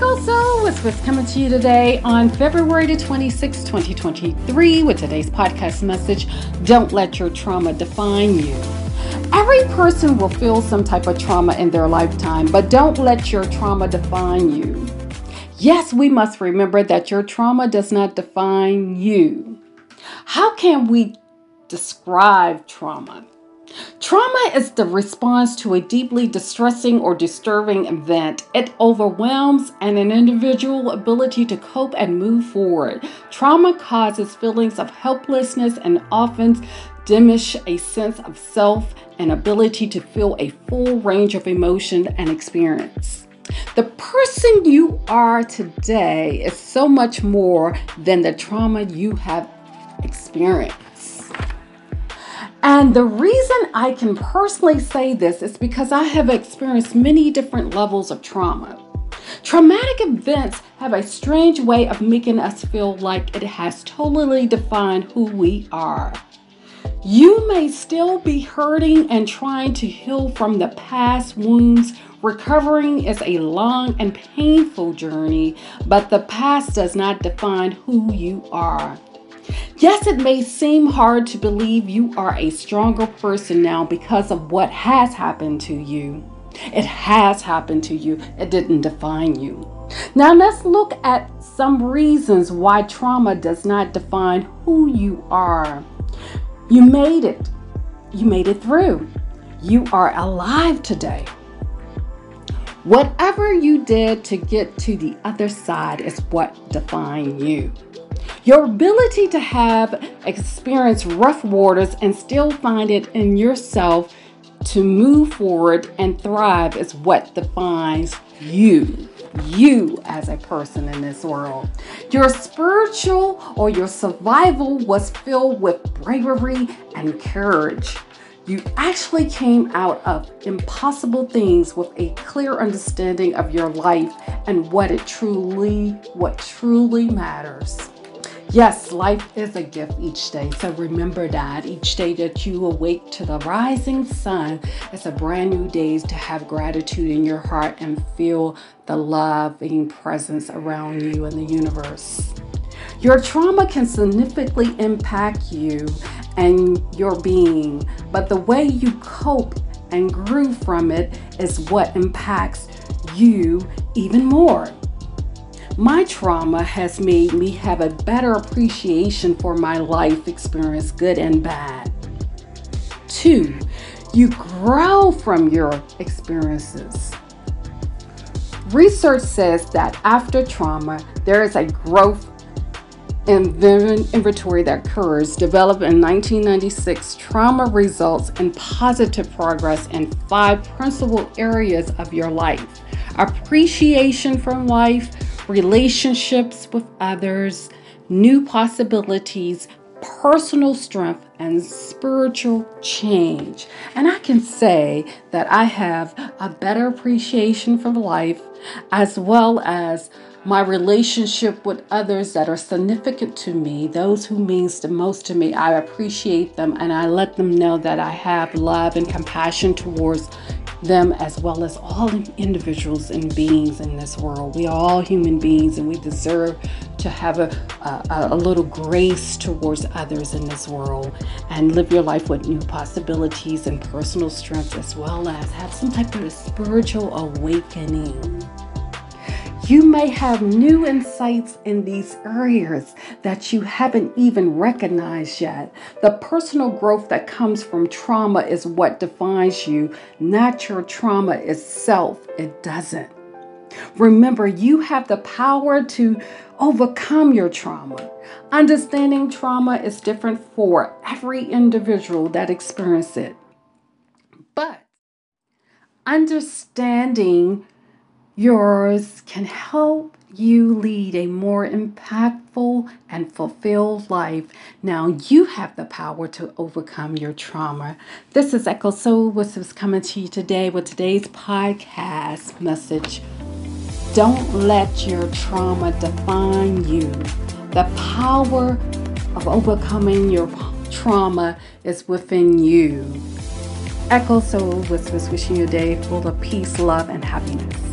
Was what's coming to you today on February the 26th, 2023, with today's podcast message Don't let your trauma define you. Every person will feel some type of trauma in their lifetime, but don't let your trauma define you. Yes, we must remember that your trauma does not define you. How can we describe trauma? Trauma is the response to a deeply distressing or disturbing event. It overwhelms an individual's ability to cope and move forward. Trauma causes feelings of helplessness and often diminish a sense of self and ability to feel a full range of emotion and experience. The person you are today is so much more than the trauma you have experienced. And the reason I can personally say this is because I have experienced many different levels of trauma. Traumatic events have a strange way of making us feel like it has totally defined who we are. You may still be hurting and trying to heal from the past wounds. Recovering is a long and painful journey, but the past does not define who you are. Yes, it may seem hard to believe you are a stronger person now because of what has happened to you. It has happened to you, it didn't define you. Now, let's look at some reasons why trauma does not define who you are. You made it, you made it through. You are alive today. Whatever you did to get to the other side is what defines you. Your ability to have experienced rough waters and still find it in yourself to move forward and thrive is what defines you. You as a person in this world. Your spiritual or your survival was filled with bravery and courage. You actually came out of impossible things with a clear understanding of your life and what it truly what truly matters. Yes, life is a gift each day. So remember that each day that you awake to the rising sun, it's a brand new day to have gratitude in your heart and feel the loving presence around you in the universe. Your trauma can significantly impact you and your being, but the way you cope and grew from it is what impacts you even more. My trauma has made me have a better appreciation for my life experience, good and bad. Two, you grow from your experiences. Research says that after trauma, there is a growth inventory that occurs, developed in 1996, trauma results in positive progress in five principal areas of your life appreciation from life, relationships with others, new possibilities, personal strength, and spiritual change. And I can say that I have a better appreciation for life as well as my relationship with others that are significant to me, those who means the most to me. I appreciate them and I let them know that I have love and compassion towards them as well as all individuals and beings in this world. We are all human beings and we deserve to have a, a, a, little grace towards others in this world and live your life with new possibilities and personal strength as well as have some type of spiritual awakening. You may have new insights in these areas that you haven't even recognized yet. The personal growth that comes from trauma is what defines you, not your trauma itself. It doesn't. Remember, you have the power to overcome your trauma. Understanding trauma is different for every individual that experiences it. But understanding yours can help you lead a more impactful and fulfilled life. Now you have the power to overcome your trauma. This is Echo Soul, which coming to you today with today's podcast message. Don't let your trauma define you. The power of overcoming your trauma is within you. Echo Soul was wishing you a day full of peace, love, and happiness.